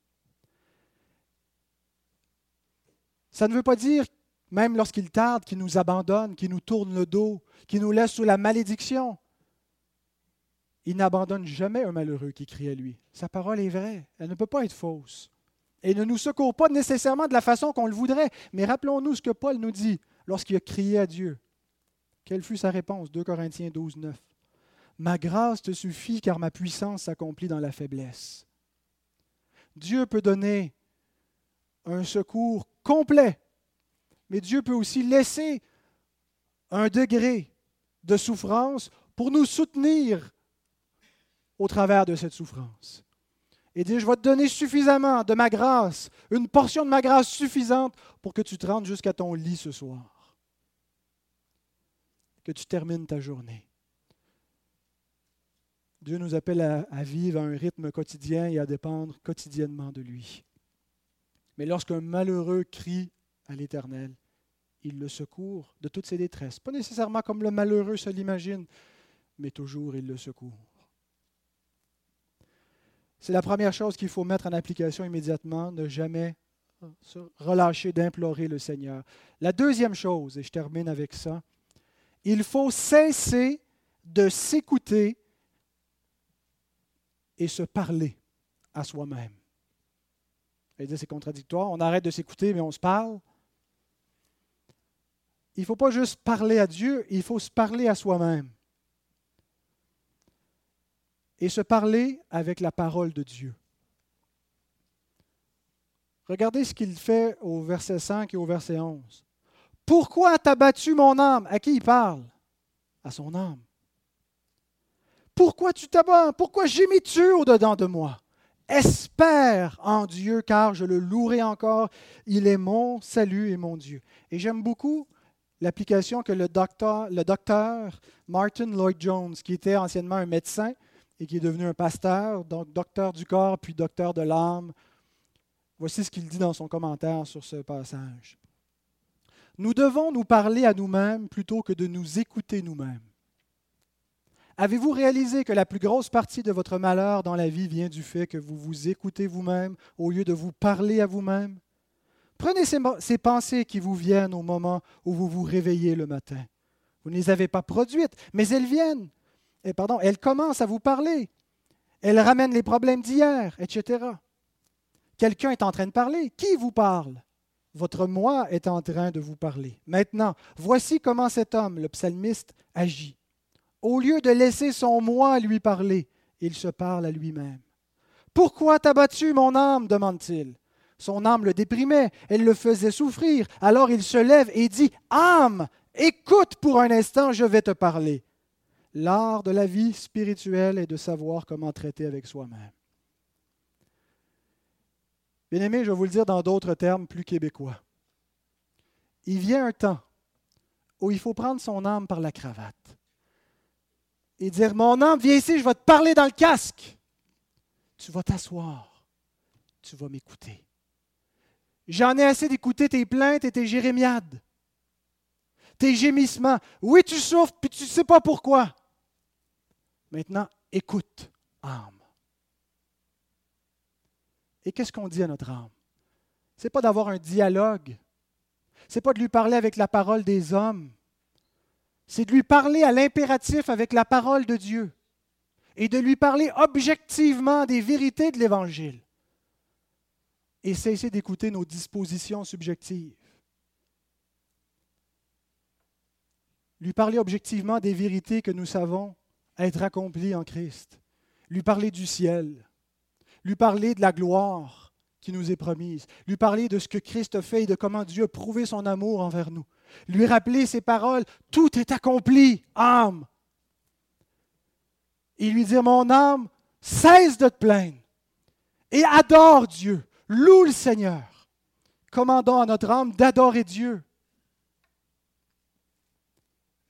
A: Ça ne veut pas dire, même lorsqu'il tarde, qu'il nous abandonne, qu'il nous tourne le dos, qu'il nous laisse sous la malédiction. Il n'abandonne jamais un malheureux qui crie à lui. Sa parole est vraie, elle ne peut pas être fausse. Et ne nous secourt pas nécessairement de la façon qu'on le voudrait. Mais rappelons-nous ce que Paul nous dit lorsqu'il a crié à Dieu. Quelle fut sa réponse? 2 Corinthiens 12, 9. Ma grâce te suffit car ma puissance s'accomplit dans la faiblesse. Dieu peut donner un secours complet. Mais Dieu peut aussi laisser un degré de souffrance pour nous soutenir au travers de cette souffrance. Et dire, je vais te donner suffisamment de ma grâce, une portion de ma grâce suffisante pour que tu te rendes jusqu'à ton lit ce soir. Que tu termines ta journée. Dieu nous appelle à, à vivre à un rythme quotidien et à dépendre quotidiennement de lui. Mais lorsqu'un malheureux crie à l'Éternel, il le secourt de toutes ses détresses. Pas nécessairement comme le malheureux se l'imagine, mais toujours il le secourt. C'est la première chose qu'il faut mettre en application immédiatement, ne jamais se relâcher d'implorer le Seigneur. La deuxième chose, et je termine avec ça, il faut cesser de s'écouter et se parler à soi-même. C'est contradictoire. On arrête de s'écouter, mais on se parle. Il ne faut pas juste parler à Dieu, il faut se parler à soi-même. Et se parler avec la parole de Dieu. Regardez ce qu'il fait au verset 5 et au verset 11. Pourquoi t'as battu mon âme? À qui il parle? À son âme. Pourquoi tu t'abats? Pourquoi gémis-tu au-dedans de moi? Espère en Dieu, car je le louerai encore. Il est mon salut et mon Dieu. Et j'aime beaucoup l'application que le docteur, Martin Lloyd Jones, qui était anciennement un médecin et qui est devenu un pasteur, donc docteur du corps puis docteur de l'âme, Voici ce qu'il dit dans son commentaire sur ce passage. Nous devons nous parler à nous-mêmes plutôt que de nous écouter nous-mêmes. Avez-vous réalisé que la plus grosse partie de votre malheur dans la vie vient du fait que vous vous écoutez vous-même au lieu de vous parler à vous-même? Prenez ces, pensées qui vous viennent au moment où vous vous réveillez le matin. Vous ne les avez pas produites, mais elles viennent. Et pardon, elles commencent à vous parler. Elles ramènent les problèmes d'hier, etc. Quelqu'un est en train de parler. Qui vous parle? Votre moi est en train de vous parler. Maintenant, voici comment cet homme, le psalmiste, agit. Au lieu de laisser son moi lui parler, il se parle à lui-même. Pourquoi t'as battu mon âme? demande-t-il. Son âme le déprimait, elle le faisait souffrir. Alors il se lève et dit Âme, écoute pour un instant, je vais te parler. L'art de la vie spirituelle est de savoir comment traiter avec soi-même. Bien aimé, je vais vous le dire dans d'autres termes plus québécois. Il vient un temps où il faut prendre son âme par la cravate et dire Mon âme, viens ici, je vais te parler dans le casque. Tu vas t'asseoir, tu vas m'écouter. J'en ai assez d'écouter tes plaintes et tes jérémiades, tes gémissements. Oui, tu souffres, puis tu ne sais pas pourquoi. Maintenant, écoute, âme. Et qu'est-ce qu'on dit à notre âme? Ce n'est pas d'avoir un dialogue. Ce n'est pas de lui parler avec la parole des hommes. C'est de lui parler à l'impératif avec la parole de Dieu et de lui parler objectivement des vérités de l'Évangile et cesser d'écouter nos dispositions subjectives. Lui parler objectivement des vérités que nous savons être accomplies en Christ. Lui parler du ciel, lui parler de la gloire qui nous est promise, lui parler de ce que Christ a fait et de comment Dieu a prouvé son amour envers nous, lui rappeler ses paroles, tout est accompli, âme. Et lui dire, mon âme, cesse de te plaindre et adore Dieu, loue le Seigneur. Commandons à notre âme d'adorer Dieu.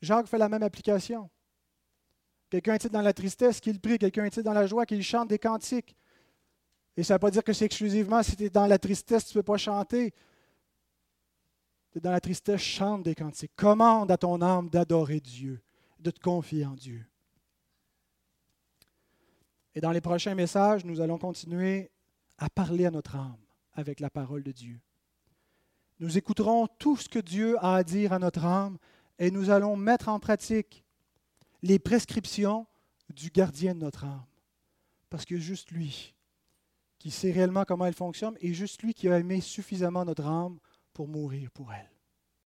A: Jacques fait la même application. Quelqu'un est dans la tristesse, qu'il prie. Quelqu'un est dans la joie, qu'il chante des cantiques. Et ça ne veut pas dire que c'est exclusivement si tu es dans la tristesse, tu ne peux pas chanter. Tu es dans la tristesse, chante des cantiques. Commande à ton âme d'adorer Dieu, de te confier en Dieu. Et dans les prochains messages, nous allons continuer à parler à notre âme avec la parole de Dieu. Nous écouterons tout ce que Dieu a à dire à notre âme et nous allons mettre en pratique les prescriptions du gardien de notre âme. Parce que juste lui qui sait réellement comment elle fonctionne, et juste lui qui a aimé suffisamment notre âme pour mourir pour elle.